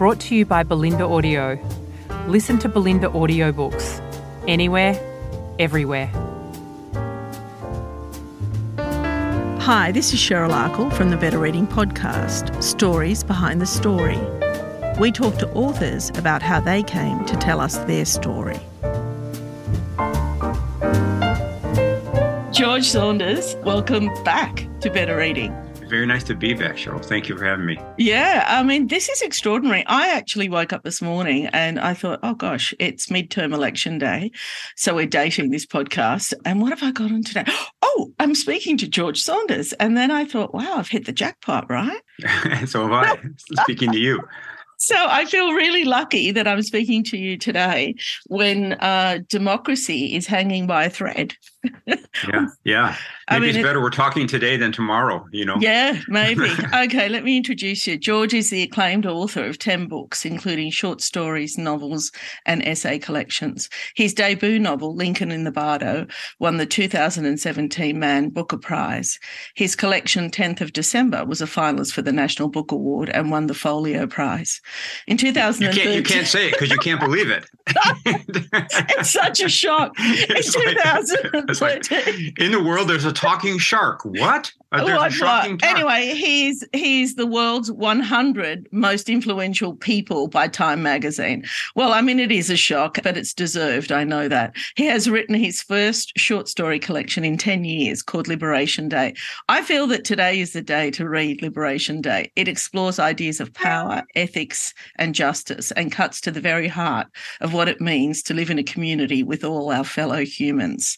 brought to you by Bolinda Audio. Listen to Bolinda audiobooks anywhere, everywhere. Hi, this is Cheryl Akle from the Better Reading Podcast Stories Behind the Story. We talk to authors about how they came to tell us their story. George Saunders, welcome back to Better Reading very nice to be back, Cheryl. Thank you for having me. Yeah, I mean, this is extraordinary. I actually woke up this morning and I thought, oh gosh, it's midterm election day. So we're dating this podcast. And what have I got on today? Oh, I'm speaking to George Saunders. And then I thought, wow, I've hit the jackpot, right? so have I, speaking to you. So I feel really lucky that I'm speaking to you today when uh, democracy is hanging by a thread. Yeah, yeah. Maybe I mean, it's better we're talking today than tomorrow, you know? Yeah, maybe. okay, let me introduce you. George is the acclaimed author of 10 books, including short stories, novels, and essay collections. His debut novel, Lincoln in the Bardo, won the 2017 Man Booker Prize. His collection, 10th of December, was a finalist for the National Book Award and won the Folio Prize. In 2013... You can't, you can't say it because you can't believe it. it's such a shock. It's in 2000 like, in the world, there's a talking shark. What? Oh, what? Anyway, he's he's the world's 100 most influential people by Time magazine. Well, I mean, it is a shock, but it's deserved. I know that. He has written his first short story collection in 10 years called Liberation Day. I feel that today is the day to read Liberation Day. It explores ideas of power, ethics, and justice and cuts to the very heart of what it means to live in a community with all our fellow humans.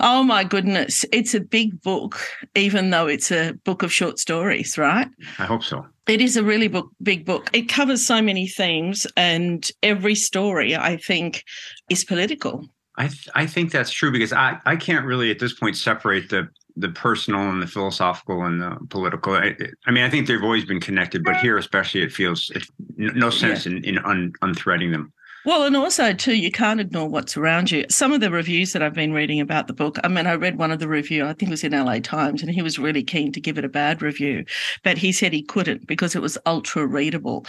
Oh my goodness, it's a big book, even though it's a book of short stories, right? I hope so. It is a really book, big book. It covers so many themes, and every story, I think, is political. I th- I think that's true because I, I can't really at this point separate the the personal and the philosophical and the political. I, I, mean, I think they've always been connected, but here especially, it feels it, no sense yeah. in in un, unthreading them. Well, and also too, you can't ignore what's around you. Some of the reviews that I've been reading about the book. I mean, I read one of the review. I think it was in LA Times, and he was really keen to give it a bad review, but he said he couldn't because it was ultra readable,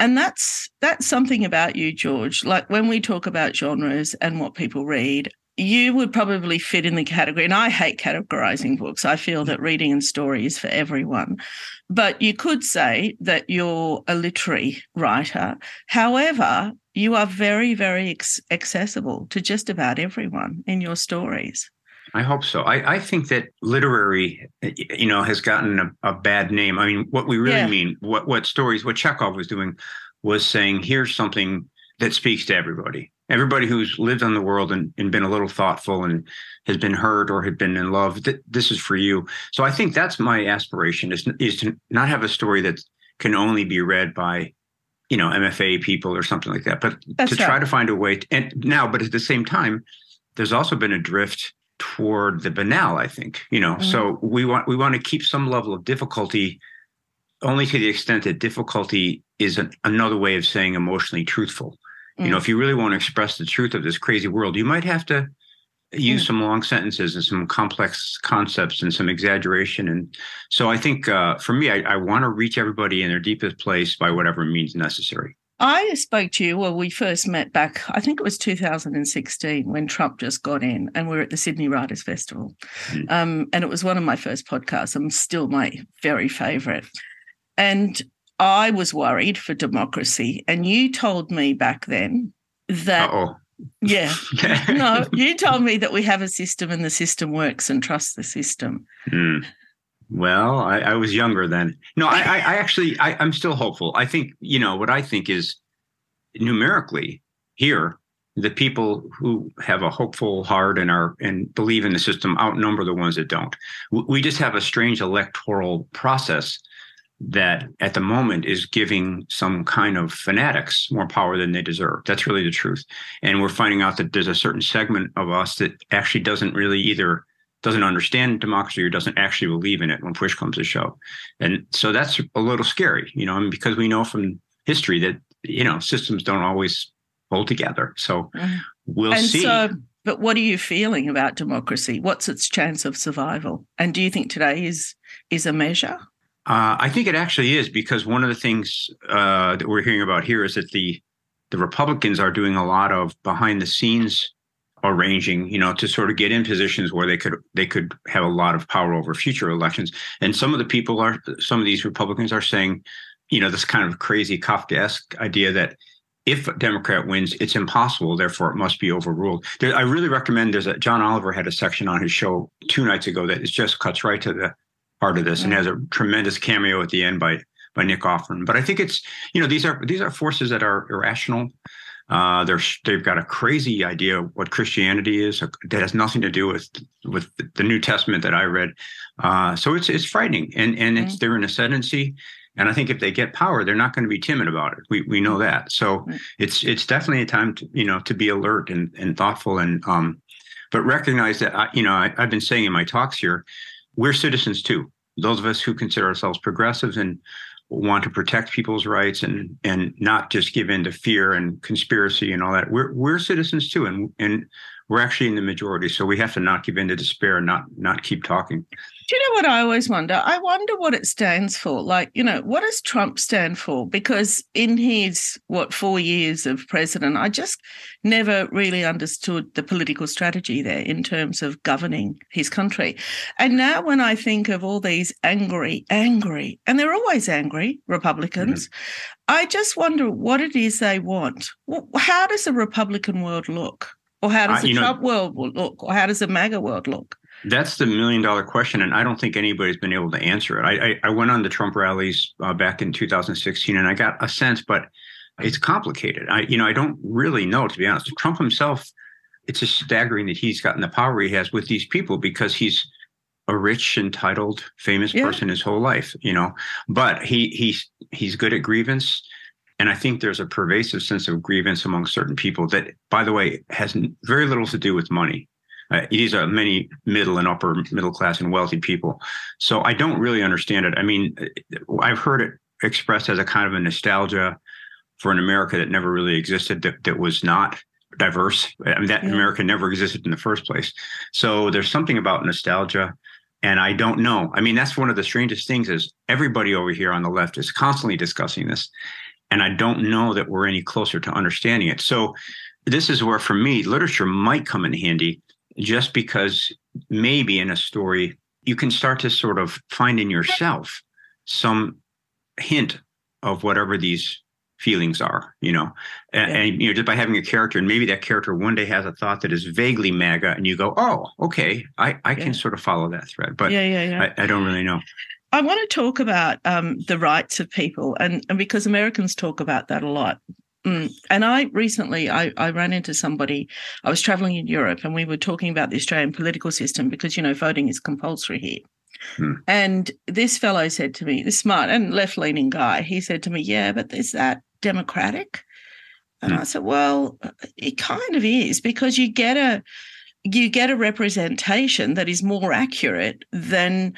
and that's that's something about you, George. Like when we talk about genres and what people read, you would probably fit in the category, and I hate categorizing books. I feel that reading and story is for everyone. But you could say that you're a literary writer. However, you are very, very ex- accessible to just about everyone in your stories. I hope so. I, I think that literary, you know, has gotten a, a bad name. I mean, what we really yeah. mean, what what stories, what Chekhov was doing, was saying, here's something that speaks to everybody. Everybody who's lived on the world and, and been a little thoughtful and has been hurt or had been in love. Th- this is for you. So I think that's my aspiration is is to not have a story that can only be read by you know MFA people or something like that, but That's to right. try to find a way. To, and now, but at the same time, there's also been a drift toward the banal. I think you know. Mm-hmm. So we want we want to keep some level of difficulty, only to the extent that difficulty is an, another way of saying emotionally truthful. Mm-hmm. You know, mm. if you really want to express the truth of this crazy world, you might have to use mm. some long sentences and some complex concepts and some exaggeration. And so I think uh, for me, I, I want to reach everybody in their deepest place by whatever means necessary. I spoke to you, well, we first met back, I think it was 2016 when Trump just got in and we are at the Sydney Writers Festival. Mm. Um, and it was one of my first podcasts. I'm still my very favorite. And I was worried for democracy. And you told me back then that Uh-oh. Yeah. no, you told me that we have a system and the system works and trust the system. Mm. Well, I, I, was younger then. No, I, I, I actually, I, I'm still hopeful. I think, you know, what I think is numerically here, the people who have a hopeful heart and are and believe in the system outnumber the ones that don't. We just have a strange electoral process that at the moment is giving some kind of fanatics more power than they deserve. That's really the truth. And we're finding out that there's a certain segment of us that actually doesn't really either doesn't understand democracy or doesn't actually believe in it when push comes to shove. And so that's a little scary, you know, and because we know from history that, you know, systems don't always hold together. So mm. we'll and see. So, but what are you feeling about democracy? What's its chance of survival? And do you think today is is a measure? Uh, I think it actually is because one of the things uh, that we're hearing about here is that the the Republicans are doing a lot of behind the scenes arranging, you know, to sort of get in positions where they could they could have a lot of power over future elections. And some of the people are some of these Republicans are saying, you know, this kind of crazy Kafkaesque idea that if a Democrat wins, it's impossible. Therefore, it must be overruled. There, I really recommend. There's a John Oliver had a section on his show two nights ago that just cuts right to the heart of this and has a tremendous cameo at the end by by Nick Offerman. But I think it's you know these are these are forces that are irrational. Uh, they're they've got a crazy idea of what Christianity is that has nothing to do with with the New Testament that I read. Uh, so it's it's frightening, and and it's mm-hmm. they're in ascendancy. And I think if they get power, they're not going to be timid about it. We we know that. So mm-hmm. it's it's definitely a time to you know to be alert and and thoughtful and um, but recognize that I, you know I, I've been saying in my talks here, we're citizens too. Those of us who consider ourselves progressives and want to protect people's rights and and not just give in to fear and conspiracy and all that. We're we're citizens too, and and we're actually in the majority. So we have to not give in to despair and not not keep talking. Do you know what I always wonder? I wonder what it stands for. Like, you know, what does Trump stand for? Because in his, what, four years of president, I just never really understood the political strategy there in terms of governing his country. And now when I think of all these angry, angry, and they're always angry Republicans, mm-hmm. I just wonder what it is they want. How does a Republican world look? Or how does uh, the Trump know, world look? Or how does the MAGA world look? That's the million dollar question, and I don't think anybody's been able to answer it. I, I, I went on the Trump rallies uh, back in 2016, and I got a sense, but it's complicated. I you know I don't really know to be honest. Trump himself, it's just staggering that he's gotten the power he has with these people because he's a rich, entitled, famous yeah. person his whole life. You know, but he he's he's good at grievance. And I think there's a pervasive sense of grievance among certain people that, by the way, has very little to do with money. Uh, these are many middle and upper middle class and wealthy people. So I don't really understand it. I mean, I've heard it expressed as a kind of a nostalgia for an America that never really existed, that, that was not diverse. I mean, that yeah. America never existed in the first place. So there's something about nostalgia. And I don't know. I mean, that's one of the strangest things is everybody over here on the left is constantly discussing this. And I don't know that we're any closer to understanding it. So this is where, for me, literature might come in handy just because maybe in a story you can start to sort of find in yourself some hint of whatever these feelings are, you know, and, yeah. and, you know, just by having a character, and maybe that character one day has a thought that is vaguely MAGA, and you go, "Oh, okay, I I can sort of follow that thread," but yeah, yeah, yeah. I, I don't really know. I want to talk about um, the rights of people, and, and because Americans talk about that a lot. Mm. And I recently I, I ran into somebody. I was traveling in Europe, and we were talking about the Australian political system because you know voting is compulsory here. Hmm. And this fellow said to me, this smart and left leaning guy, he said to me, Yeah, but is that democratic? And hmm. I said, Well, it kind of is because you get a you get a representation that is more accurate than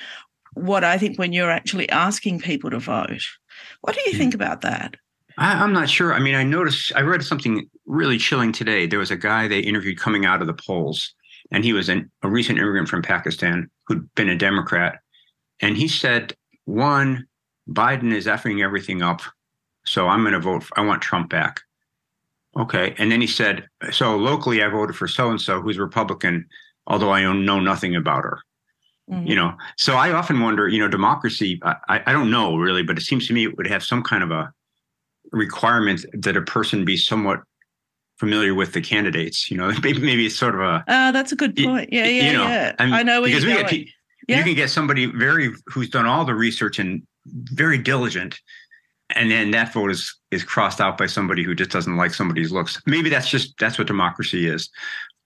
what I think when you're actually asking people to vote. What do you hmm. think about that? I, am not sure. I mean, I noticed, I read something really chilling today. There was a guy they interviewed coming out of the polls, and he was an, a recent immigrant from Pakistan who'd been a Democrat. And he said, one, Biden is effing everything up. So I'm going to vote, for, I want Trump back. Okay. And then he said, so locally, I voted for so and so who's Republican, although I know nothing about her. Mm-hmm. You know, so I often wonder, you know, democracy, I, I don't know really, but it seems to me it would have some kind of a requirement that a person be somewhat familiar with the candidates. You know, maybe maybe it's sort of a. Uh, that's a good point. Yeah, yeah, you know, yeah. I, mean, I know because we get yeah. you can get somebody very who's done all the research and very diligent, and then that vote is is crossed out by somebody who just doesn't like somebody's looks. Maybe that's just that's what democracy is.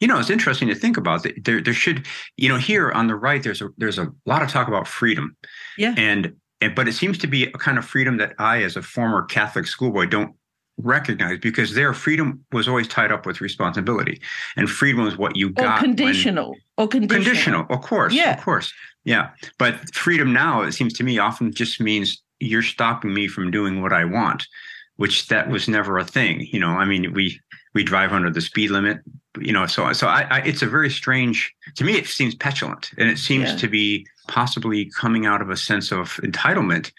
You know, it's interesting to think about. There, there should, you know, here on the right, there's a there's a lot of talk about freedom. Yeah. And and, but it seems to be a kind of freedom that I, as a former Catholic schoolboy, don't recognize because their freedom was always tied up with responsibility, and freedom was what you got. Or conditional. When, or conditional. Conditional, of course. Yeah. Of course. Yeah. But freedom now, it seems to me, often just means you're stopping me from doing what I want, which that was never a thing. You know, I mean, we we drive under the speed limit, you know. So so I, I it's a very strange. To me, it seems petulant, and it seems yeah. to be possibly coming out of a sense of entitlement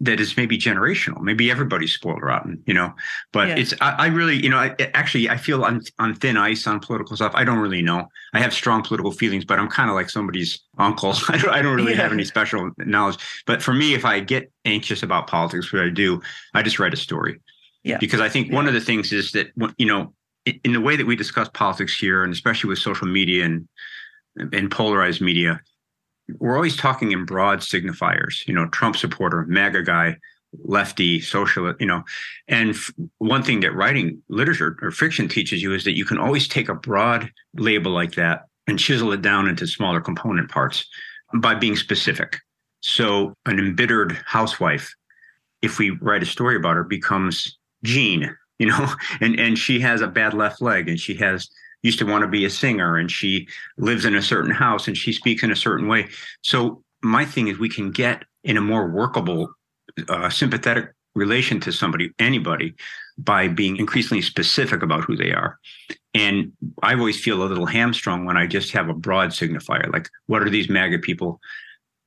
that is maybe generational. Maybe everybody's spoiled rotten, you know. But yeah. it's I, I, really, you know, I, actually I feel on on thin ice on political stuff. I don't really know. I have strong political feelings, but I'm kind of like somebody's uncle. I don't I don't really yeah. have any special knowledge. But for me, if I get anxious about politics, what I do, I just write a story. Yeah. Because I think yeah. one of the things is that you know, in the way that we discuss politics here, and especially with social media and and polarized media, we're always talking in broad signifiers, you know, Trump supporter, MAGA guy, lefty, socialist, you know. And f- one thing that writing literature or fiction teaches you is that you can always take a broad label like that and chisel it down into smaller component parts by being specific. So an embittered housewife, if we write a story about her, becomes Jean, you know, and, and she has a bad left leg and she has used to want to be a singer and she lives in a certain house and she speaks in a certain way. So my thing is we can get in a more workable, uh, sympathetic relation to somebody, anybody, by being increasingly specific about who they are. And I always feel a little hamstrung when I just have a broad signifier, like what are these MAGA people?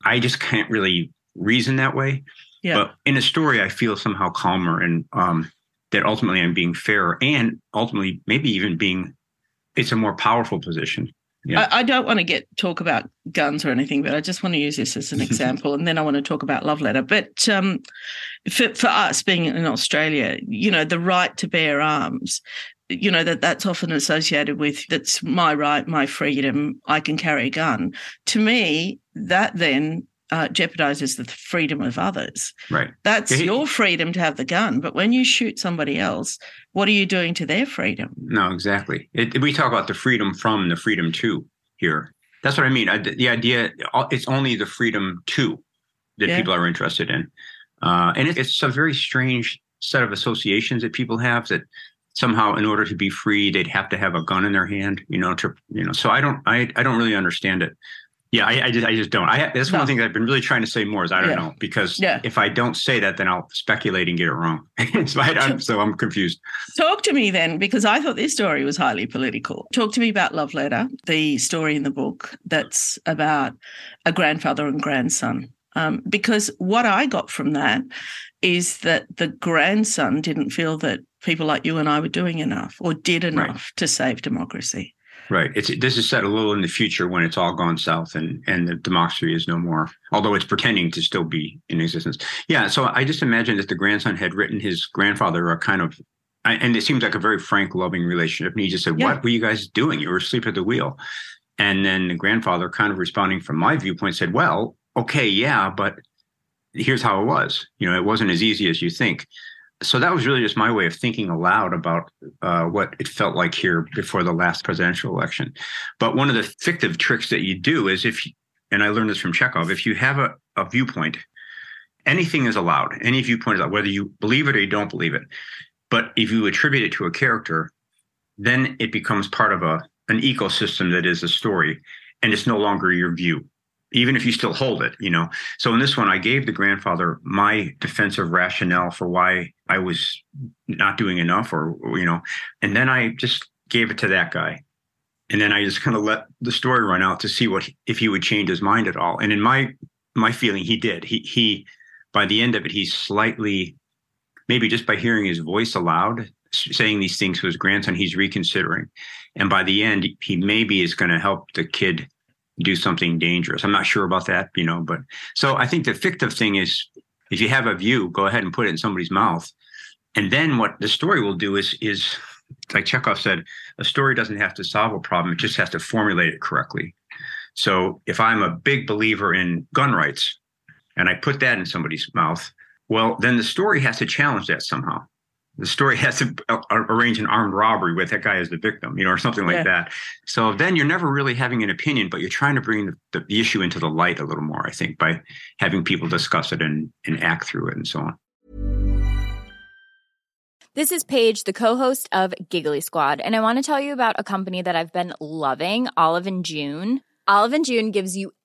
I just can't really reason that way. Yeah. But in a story, I feel somehow calmer and um, that ultimately I'm being fair and ultimately maybe even being it's a more powerful position. Yeah. I, I, don't want to get talk about guns or anything, but I just want to use this as an example, and then I want to talk about love letter. But um, for for us being in Australia, you know, the right to bear arms, you know that that's often associated with that's my right, my freedom. I can carry a gun. To me, that then uh, jeopardizes the freedom of others. Right. That's yeah, he, your freedom to have the gun. But when you shoot somebody else, what are you doing to their freedom? No, exactly. It, we talk about the freedom from the freedom to here. That's what I mean. I, the idea, it's only the freedom to that yeah. people are interested in. Uh, and it, it's a very strange set of associations that people have that somehow in order to be free they'd have to have a gun in their hand you know to you know so i don't i, I don't really understand it yeah, I, I, just I just don't. I that's no. one thing I've been really trying to say more is I don't yeah. know because yeah. if I don't say that, then I'll speculate and get it wrong. so, I, so I'm confused. Talk to me then, because I thought this story was highly political. Talk to me about Love Letter, the story in the book that's about a grandfather and grandson. Um, because what I got from that is that the grandson didn't feel that people like you and I were doing enough or did enough right. to save democracy. Right. It's this is set a little in the future when it's all gone south and and the democracy is no more. Although it's pretending to still be in existence. Yeah. So I just imagine that the grandson had written his grandfather a kind of, and it seems like a very frank, loving relationship. And he just said, yeah. "What were you guys doing? You were asleep at the wheel." And then the grandfather, kind of responding from my viewpoint, said, "Well, okay, yeah, but here's how it was. You know, it wasn't as easy as you think." So that was really just my way of thinking aloud about uh, what it felt like here before the last presidential election. But one of the fictive tricks that you do is if, and I learned this from Chekhov, if you have a, a viewpoint, anything is allowed. Any viewpoint is allowed, whether you believe it or you don't believe it. But if you attribute it to a character, then it becomes part of a an ecosystem that is a story, and it's no longer your view even if you still hold it, you know. So in this one, I gave the grandfather my defensive rationale for why I was not doing enough, or you know, and then I just gave it to that guy, and then I just kind of let the story run out to see what if he would change his mind at all. And in my my feeling, he did. He he by the end of it, he slightly, maybe just by hearing his voice aloud, saying these things to his grandson, he's reconsidering. And by the end, he maybe is going to help the kid do something dangerous. I'm not sure about that, you know, but so I think the fictive thing is if you have a view, go ahead and put it in somebody's mouth. And then what the story will do is is like Chekhov said, a story doesn't have to solve a problem, it just has to formulate it correctly. So if I'm a big believer in gun rights and I put that in somebody's mouth, well, then the story has to challenge that somehow. The story has to uh, arrange an armed robbery with that guy as the victim, you know, or something like yeah. that. So then you're never really having an opinion, but you're trying to bring the, the, issue into the light a little more, I think, by having people discuss it and, and act through it and so on. This is Paige, the co-host of Giggly Squad, and I want to tell you about a company that I've been loving, Olive and June. Olive and June gives you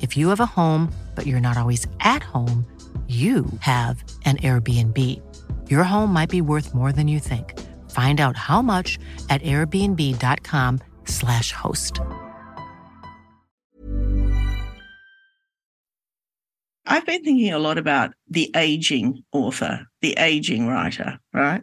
If you have a home, but you're not always at home, you have an Airbnb. Your home might be worth more than you think. Find out how much at airbnb.com/slash host. I've been thinking a lot about the aging author, the aging writer, right?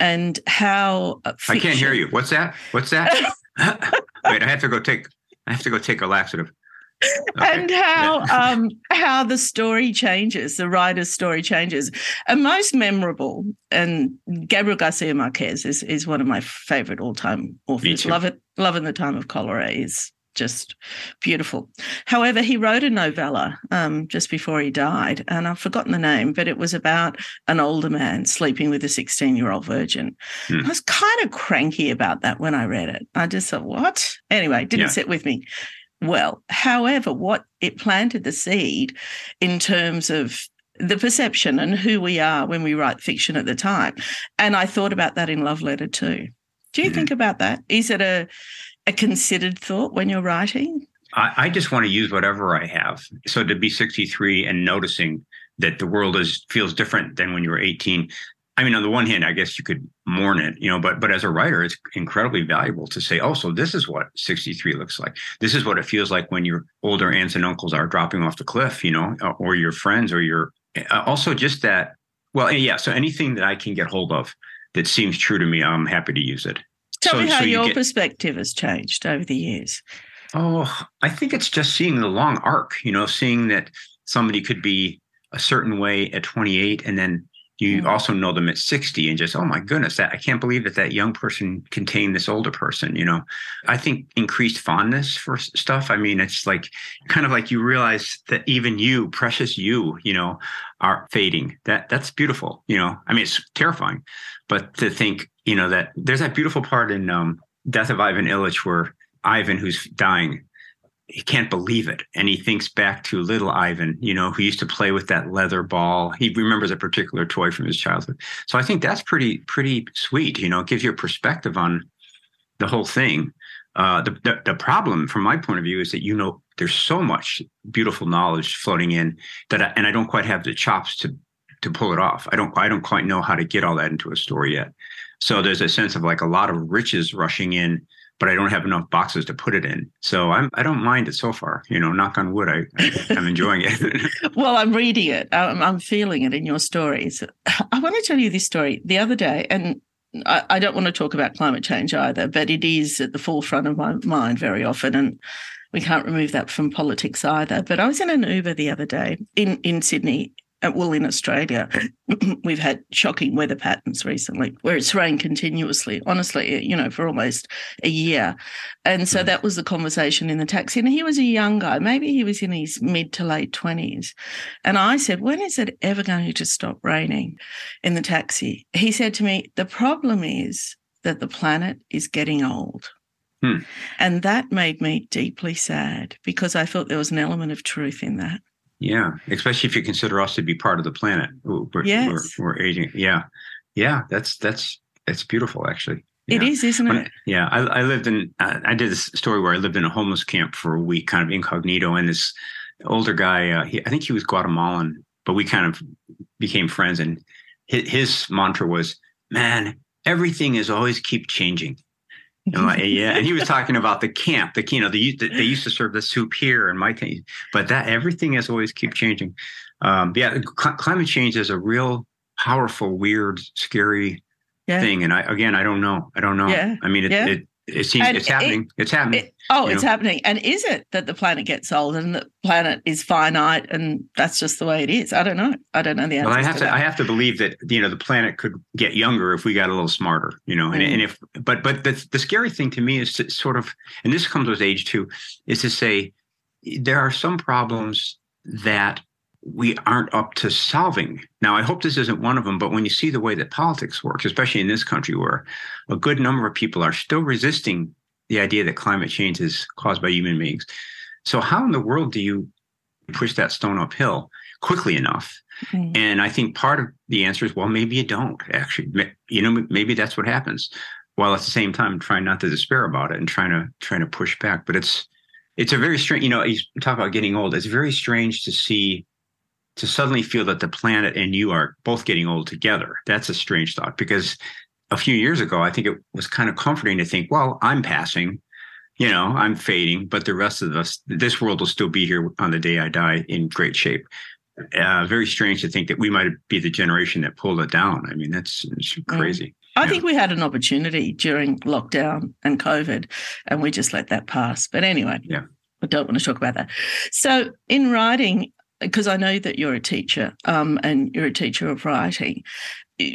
And how fiction... I can't hear you. What's that? What's that? Wait, I have to go take I have to go take a laxative. And how um, how the story changes, the writer's story changes. And most memorable, and Gabriel Garcia Marquez is is one of my favorite all time authors. Love it, love in the time of cholera is just beautiful. However, he wrote a novella um, just before he died, and I've forgotten the name, but it was about an older man sleeping with a 16 year old virgin. Hmm. I was kind of cranky about that when I read it. I just thought, what? Anyway, didn't yeah. sit with me well. However, what it planted the seed in terms of the perception and who we are when we write fiction at the time. And I thought about that in Love Letter too. Do you mm-hmm. think about that? Is it a, a considered thought when you're writing? I, I just want to use whatever I have. So to be 63 and noticing that the world is feels different than when you were 18 I mean, on the one hand, I guess you could mourn it, you know, but but as a writer, it's incredibly valuable to say, oh, so this is what 63 looks like. This is what it feels like when your older aunts and uncles are dropping off the cliff, you know, uh, or your friends or your uh, also just that. Well, yeah. So anything that I can get hold of that seems true to me, I'm happy to use it. Tell so, me how so you your get, perspective has changed over the years. Oh, I think it's just seeing the long arc, you know, seeing that somebody could be a certain way at 28 and then you mm-hmm. also know them at 60 and just oh my goodness that i can't believe that that young person contained this older person you know? I think increased fondness for stuff i mean it's like kind of like you realize that even you precious you you know are fading. That that's beautiful you know? I mean it's terrifying but to think you know that there's that beautiful part in um, death of ivan ilyich where ivan who's dying he can't believe it. And he thinks back to little Ivan, you know, who used to play with that leather ball. He remembers a particular toy from his childhood. So I think that's pretty, pretty sweet. You know, it gives you a perspective on the whole thing. Uh, the, the, the problem, from my point of view, is that you know there's so much beautiful knowledge floating in that, I, and I don't quite have the chops to to pull it off. I don't I don't quite know how to get all that into a story yet. So there's a sense of like a lot of riches rushing in but I don't have enough boxes to put it in. So I'm I don't mind it so far. You know, knock on wood, I, I am enjoying it. well, I'm reading it. I'm, I'm, feeling it in your stories. I want to tell you this story the other day, and I, I don't want to talk about climate change either, but it is at the forefront of my mind very often, and we can't remove that from politics either. But I was in an Uber the other day in in Sydney, well, in Australia, we've had shocking weather patterns recently where it's rained continuously, honestly, you know, for almost a year. And so mm. that was the conversation in the taxi. And he was a young guy, maybe he was in his mid to late 20s. And I said, When is it ever going to stop raining in the taxi? He said to me, The problem is that the planet is getting old. Hmm. And that made me deeply sad because I felt there was an element of truth in that. Yeah, especially if you consider us to be part of the planet. We're, yes. we're, we're aging. Yeah, yeah, that's that's that's beautiful, actually. Yeah. It is, isn't it? yeah, I, I lived in. Uh, I did this story where I lived in a homeless camp for a week, kind of incognito, and this older guy. Uh, he, I think he was Guatemalan, but we kind of became friends. And his, his mantra was, "Man, everything is always keep changing." And like, yeah, and he was talking about the camp. The you know they used to, they used to serve the soup here and my thing, but that everything has always keep changing. Um, yeah, cl- climate change is a real powerful, weird, scary yeah. thing. And I again, I don't know. I don't know. Yeah. I mean, it, yeah. it, it seems it's happening. It, it's happening. It, oh, it's know? happening. And is it that the planet gets old and the planet is finite and that's just the way it is? I don't know. I don't know the answer. Well, I have to. to I have to believe that you know the planet could get younger if we got a little smarter. You know, and, mm. and if but but the the scary thing to me is to sort of, and this comes with age too, is to say there are some problems that we aren't up to solving. Now, I hope this isn't one of them, but when you see the way that politics works, especially in this country where a good number of people are still resisting the idea that climate change is caused by human beings. So, how in the world do you push that stone uphill quickly enough? And I think part of the answer is, well, maybe you don't actually. You know, maybe that's what happens. While at the same time trying not to despair about it and trying to trying to push back. But it's it's a very strange. You know, you talk about getting old. It's very strange to see to suddenly feel that the planet and you are both getting old together. That's a strange thought because a few years ago, I think it was kind of comforting to think, well, I'm passing, you know, I'm fading, but the rest of us, this world will still be here on the day I die in great shape. Uh, very strange to think that we might be the generation that pulled it down. I mean, that's crazy. I yeah. think we had an opportunity during lockdown and COVID, and we just let that pass. But anyway, yeah. I don't want to talk about that. So, in writing, because I know that you're a teacher um, and you're a teacher of writing.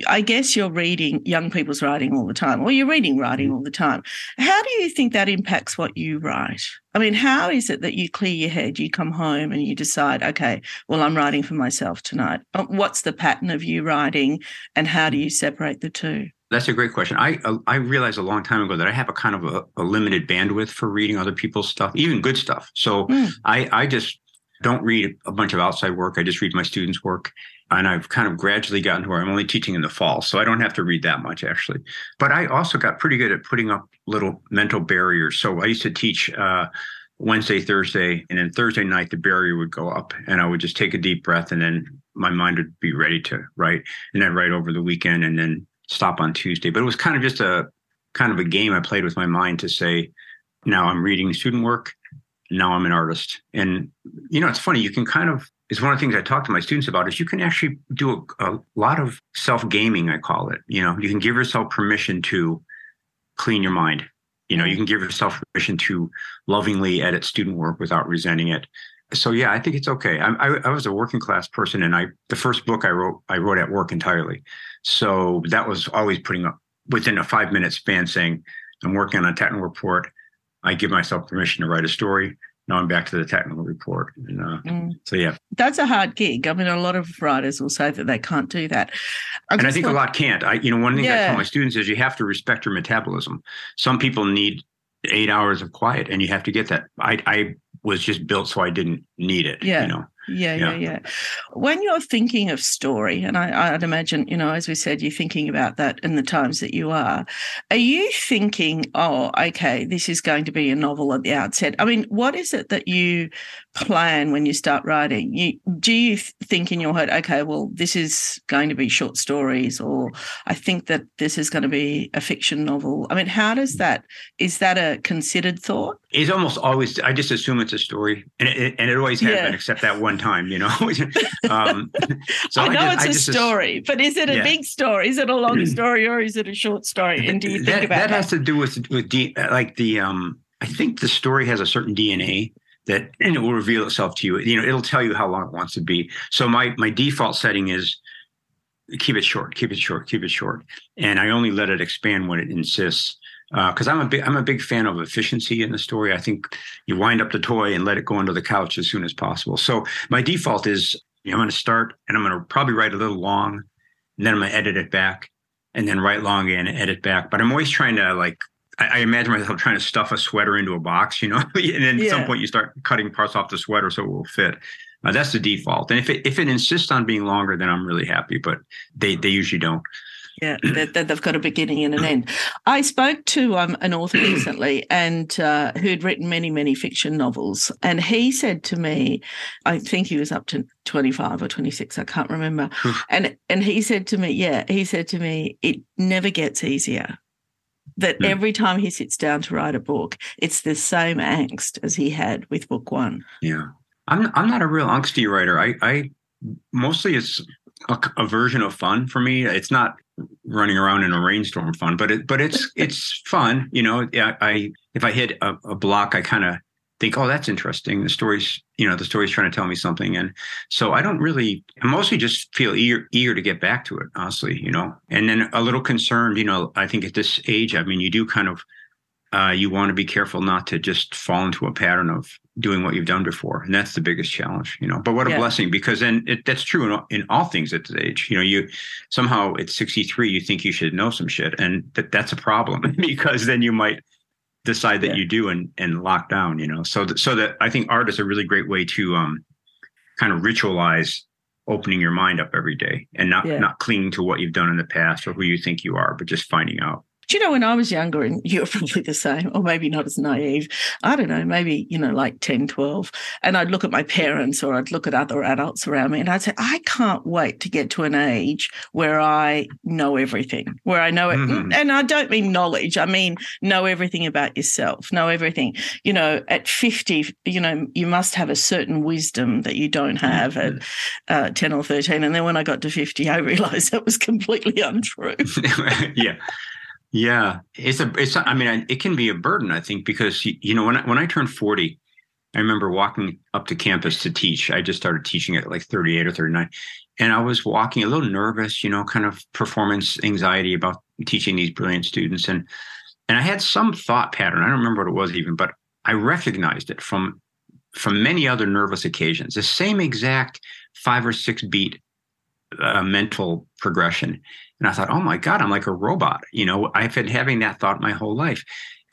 I guess you're reading young people's writing all the time, or you're reading writing mm-hmm. all the time. How do you think that impacts what you write? I mean, how is it that you clear your head, you come home and you decide, okay, well, I'm writing for myself tonight? Uh, what's the pattern of you writing, and how do you separate the two? That's a great question. I uh, I realized a long time ago that I have a kind of a, a limited bandwidth for reading other people's stuff, even good stuff. So mm. I I just don't read a bunch of outside work. I just read my students' work. And I've kind of gradually gotten to where I'm only teaching in the fall. So I don't have to read that much actually. But I also got pretty good at putting up little mental barriers. So I used to teach uh, Wednesday, Thursday, and then Thursday night, the barrier would go up and I would just take a deep breath and then my mind would be ready to write. And then write over the weekend and then stop on Tuesday. But it was kind of just a kind of a game I played with my mind to say, now I'm reading student work now I'm an artist. And you know, it's funny. You can kind of, it's one of the things I talk to my students about is you can actually do a, a lot of self gaming. I call it. You know, you can give yourself permission to clean your mind. You know, you can give yourself permission to lovingly edit student work without resenting it. So yeah, I think it's okay. I, I, I was a working class person, and I the first book I wrote I wrote at work entirely. So that was always putting up within a five minute span saying I'm working on a technical report I give myself permission to write a story. Now I'm back to the technical report. And, uh, mm. So yeah, that's a hard gig. I mean, a lot of writers will say that they can't do that. I and I think a lot can't. I, you know, one thing yeah. I tell my students is you have to respect your metabolism. Some people need eight hours of quiet, and you have to get that. I, I was just built so I didn't need it. Yeah. You know. Yeah, yeah, yeah, yeah. When you're thinking of story, and I, I'd imagine, you know, as we said, you're thinking about that in the times that you are. Are you thinking, oh, okay, this is going to be a novel at the outset? I mean, what is it that you plan when you start writing? You, do you think in your head, okay, well, this is going to be short stories, or I think that this is going to be a fiction novel? I mean, how does that? Is that a considered thought? It's almost always. I just assume it's a story, and it, and it always has yeah. been, except that one time. You know. um, so I know I just, it's a story, but is it a yeah. big story? Is it a long story, or is it a short story? And do you think that, about that? That has to do with with D, like the um. I think the story has a certain DNA that and it will reveal itself to you. You know, it'll tell you how long it wants to be. So my my default setting is keep it short, keep it short, keep it short, and I only let it expand when it insists. Because uh, I'm a big I'm a big fan of efficiency in the story. I think you wind up the toy and let it go under the couch as soon as possible. So my default is you know, I'm going to start and I'm going to probably write a little long, and then I'm going to edit it back, and then write long and edit back. But I'm always trying to like I, I, imagine myself trying to stuff a sweater into a box, you know, and then yeah. at some point you start cutting parts off the sweater so it will fit. Uh, that's the default. And if it if it insists on being longer, then I'm really happy. But they they usually don't. Yeah, that, they've got a beginning and an end. I spoke to um, an author recently, and uh, who'd written many, many fiction novels, and he said to me, I think he was up to twenty five or twenty six, I can't remember, and and he said to me, yeah, he said to me, it never gets easier that mm. every time he sits down to write a book, it's the same angst as he had with book one. Yeah. I'm I'm not a real angsty writer. I I mostly it's a, a, version of fun for me. It's not running around in a rainstorm fun, but it but it's it's fun. You know, I, I if I hit a, a block, I kind of think, oh, that's interesting. The story's you know the story's trying to tell me something, and so I don't really. I mostly just feel eager eager to get back to it, honestly. You know, and then a little concerned. You know, I think at this age, I mean, you do kind of uh, you want to be careful not to just fall into a pattern of doing what you've done before and that's the biggest challenge you know but what a yeah. blessing because then it, that's true in all, in all things at this age you know you somehow at 63 you think you should know some shit and that that's a problem because then you might decide that yeah. you do and and lock down you know so that so that i think art is a really great way to um kind of ritualize opening your mind up every day and not yeah. not clinging to what you've done in the past or who you think you are but just finding out do you know when I was younger, and you're probably the same, or maybe not as naive, I don't know, maybe, you know, like 10, 12, and I'd look at my parents or I'd look at other adults around me and I'd say, I can't wait to get to an age where I know everything, where I know it. Mm-hmm. And I don't mean knowledge, I mean know everything about yourself, know everything. You know, at 50, you know, you must have a certain wisdom that you don't have mm-hmm. at uh, 10 or 13. And then when I got to 50, I realized that was completely untrue. yeah. Yeah, it's a. It's. I mean, it can be a burden. I think because you know when I, when I turned forty, I remember walking up to campus to teach. I just started teaching at like thirty eight or thirty nine, and I was walking a little nervous. You know, kind of performance anxiety about teaching these brilliant students, and and I had some thought pattern. I don't remember what it was even, but I recognized it from from many other nervous occasions. The same exact five or six beat uh, mental progression. And I thought, oh my God, I'm like a robot. You know, I've been having that thought my whole life.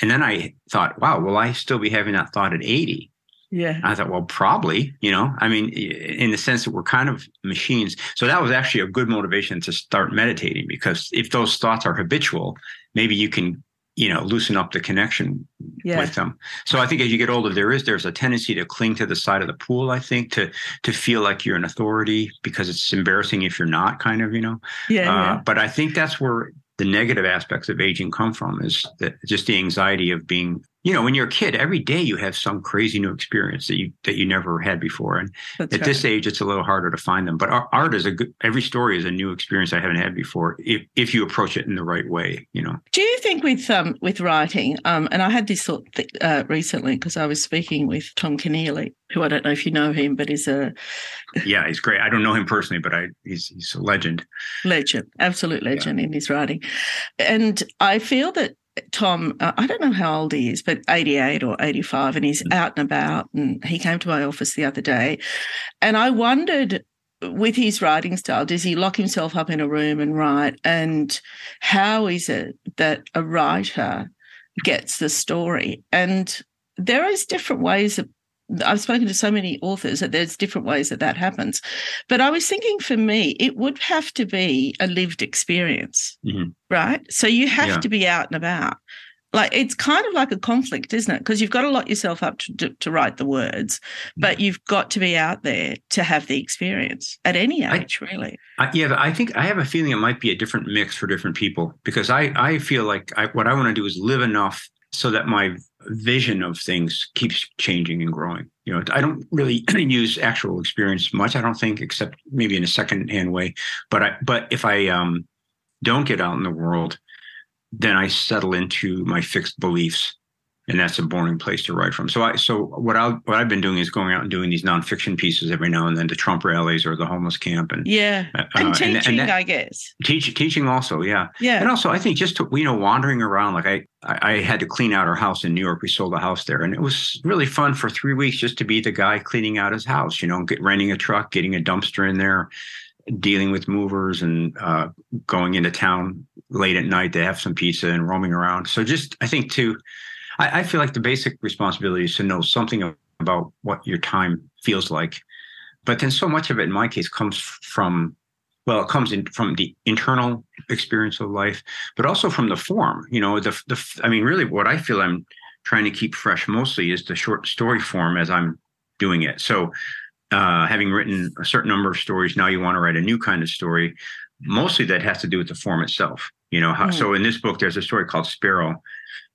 And then I thought, wow, will I still be having that thought at 80? Yeah. And I thought, well, probably, you know, I mean, in the sense that we're kind of machines. So that was actually a good motivation to start meditating because if those thoughts are habitual, maybe you can you know loosen up the connection yeah. with them so i think as you get older there is there's a tendency to cling to the side of the pool i think to to feel like you're an authority because it's embarrassing if you're not kind of you know yeah, uh, yeah. but i think that's where the negative aspects of aging come from is that just the anxiety of being you know when you're a kid every day you have some crazy new experience that you that you never had before. And That's at right. this age it's a little harder to find them. But art is a good every story is a new experience i haven't had before if if you approach it in the right way you know. Do you think with um with writing um and i had this thought th- uh, recently because i was speaking with tom keneally who i don't know if you know him but is a yeah he's great. I don't know him personally but i he's he's a legend. Legend absolute legend yeah. in his writing. And i feel that Tom, uh, I don't know how old he is, but 88 or 85, and he's mm. out and about. And he came to my office the other day. And I wondered with his writing style, does he lock himself up in a room and write? And how is it that a writer gets the story? And there is different ways of I've spoken to so many authors that there's different ways that that happens. But I was thinking for me, it would have to be a lived experience, mm-hmm. right? So you have yeah. to be out and about. Like it's kind of like a conflict, isn't it? Because you've got to lock yourself up to, to, to write the words, but you've got to be out there to have the experience at any age, I, really. I, yeah, I think I have a feeling it might be a different mix for different people because I, I feel like I, what I want to do is live enough so that my vision of things keeps changing and growing. You know, I don't really use actual experience much. I don't think, except maybe in a second-hand way. But I, but if I um, don't get out in the world, then I settle into my fixed beliefs and that's a boring place to write from. So I so what I what I've been doing is going out and doing these nonfiction pieces every now and then, the Trump rallies or the homeless camp, and yeah, uh, and teaching, and, and that, I guess. Teach, teaching also, yeah, yeah, and also I think just to, you know wandering around. Like I, I had to clean out our house in New York. We sold a house there, and it was really fun for three weeks just to be the guy cleaning out his house. You know, get, renting a truck, getting a dumpster in there, dealing with movers and uh, going into town late at night to have some pizza and roaming around. So just, I think too, I, I feel like the basic responsibility is to know something about what your time feels like. But then so much of it, in my case, comes from well, it comes in from the internal experience of life, but also from the form. You know, the the I mean, really, what I feel I'm trying to keep fresh mostly is the short story form as I'm doing it. So, uh, having written a certain number of stories, now you want to write a new kind of story. Mostly that has to do with the form itself. You know, how, mm. so in this book, there's a story called Sparrow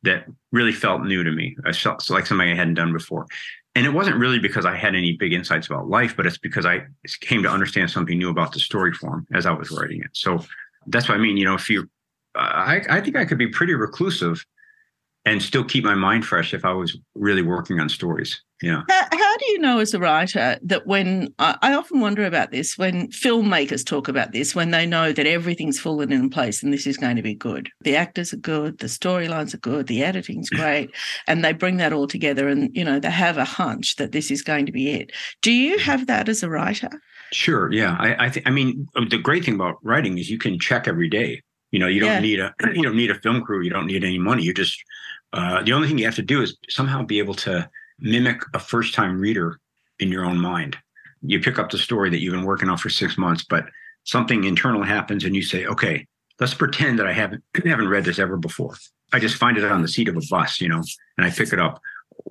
that really felt new to me. I felt like something I hadn't done before. And it wasn't really because I had any big insights about life, but it's because I came to understand something new about the story form as I was writing it. So that's what I mean. You know, if you, I, I think I could be pretty reclusive and still keep my mind fresh if I was really working on stories. Yeah. How, how do you know as a writer that when I often wonder about this when filmmakers talk about this, when they know that everything's fallen in place and this is going to be good, the actors are good, the storylines are good, the editing's great, and they bring that all together and you know they have a hunch that this is going to be it. Do you mm-hmm. have that as a writer? Sure. Yeah. I I, th- I mean the great thing about writing is you can check every day. You know, you don't yeah. need a you don't need a film crew. You don't need any money. You just uh, the only thing you have to do is somehow be able to mimic a first time reader in your own mind. You pick up the story that you've been working on for six months, but something internal happens and you say, okay, let's pretend that I haven't haven't read this ever before. I just find it on the seat of a bus, you know, and I pick it up.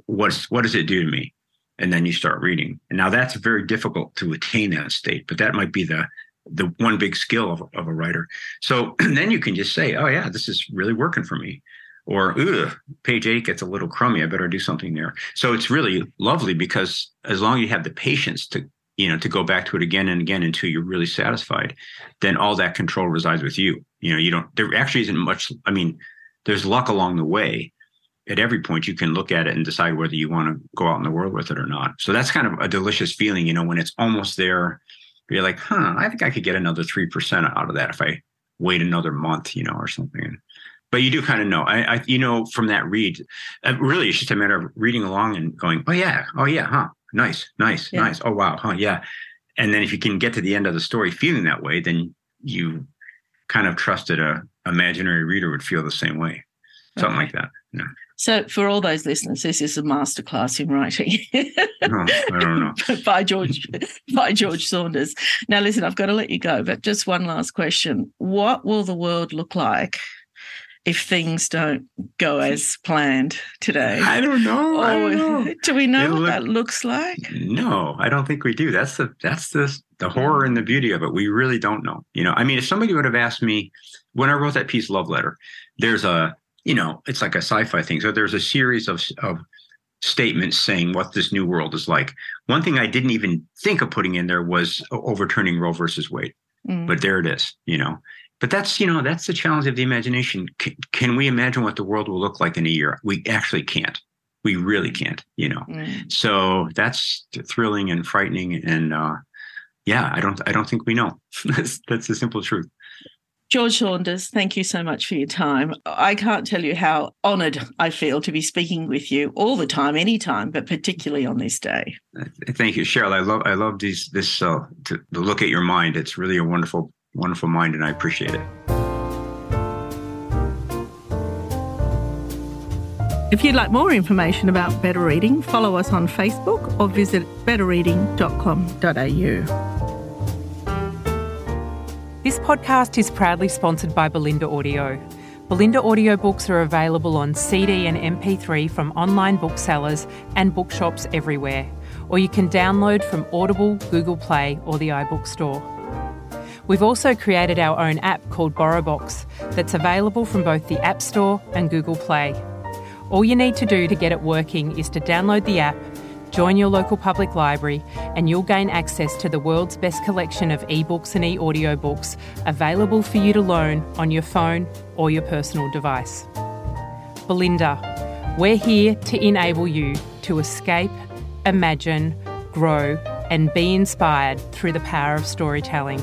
What's what does it do to me? And then you start reading. And now that's very difficult to attain that state, but that might be the the one big skill of, of a writer. So then you can just say, oh yeah, this is really working for me or page eight gets a little crummy. I better do something there. So it's really lovely because as long as you have the patience to, you know, to go back to it again and again until you're really satisfied, then all that control resides with you. You know, you don't, there actually isn't much, I mean, there's luck along the way. At every point, you can look at it and decide whether you want to go out in the world with it or not. So that's kind of a delicious feeling, you know, when it's almost there. You're like, huh, I think I could get another 3% out of that if I wait another month, you know, or something but you do kind of know. I, I you know, from that read, uh, really, it's just a matter of reading along and going, oh yeah, oh yeah, huh, nice, nice, yeah. nice, oh wow, huh, yeah. And then if you can get to the end of the story feeling that way, then you kind of trusted a imaginary reader would feel the same way, something okay. like that. Yeah. So, for all those listeners, this is a masterclass in writing. oh, I don't know. by George by George Saunders. Now, listen, I've got to let you go, but just one last question: What will the world look like if things don't go as planned today? I don't know. I don't know. Do we know it what look, that looks like? No, I don't think we do. That's the that's the the horror and the beauty of it. We really don't know. You know, I mean, if somebody would have asked me when I wrote that piece, Love Letter, there's a you know, it's like a sci-fi thing. So there's a series of of statements saying what this new world is like. One thing I didn't even think of putting in there was overturning Roe versus Wade. Mm. But there it is, you know but that's you know that's the challenge of the imagination can, can, we imagine what the world will look like in a year we actually can't we really can't you know mm. so that's thrilling and frightening and uh, yeah i don't i don't think we know that's that's the simple truth George Saunders, thank you so much for your time. I can't tell you how honoured I feel to be speaking with you all the time, anytime, but particularly on this day. Thank you, Cheryl. I love I love these this uh, to, to look at your mind. It's really a wonderful wonderful mind, and I appreciate it. If you'd like more information about Better Reading, follow us on Facebook or visit betterreading.com.au. This podcast is proudly sponsored by Bolinda Audio. Bolinda audiobooks are available on CD and MP3 from online booksellers and bookshops everywhere, or you can download from Audible, Google Play, or the iBook Store. We've also created our own app called BorrowBox that's available from both the App Store and Google Play. All you need to do to get it working is to download the app, join your local public library, and you'll gain access to the world's best collection of ebooks and e audiobooks available for you to loan on your phone or your personal device. Bolinda, we're here to enable you to escape, imagine, grow, and be inspired through the power of storytelling.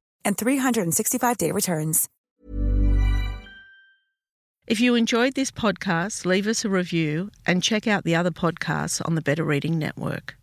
and 365-day returns. If you enjoyed this podcast, leave us a review and check out the other podcasts on the Better Reading Network.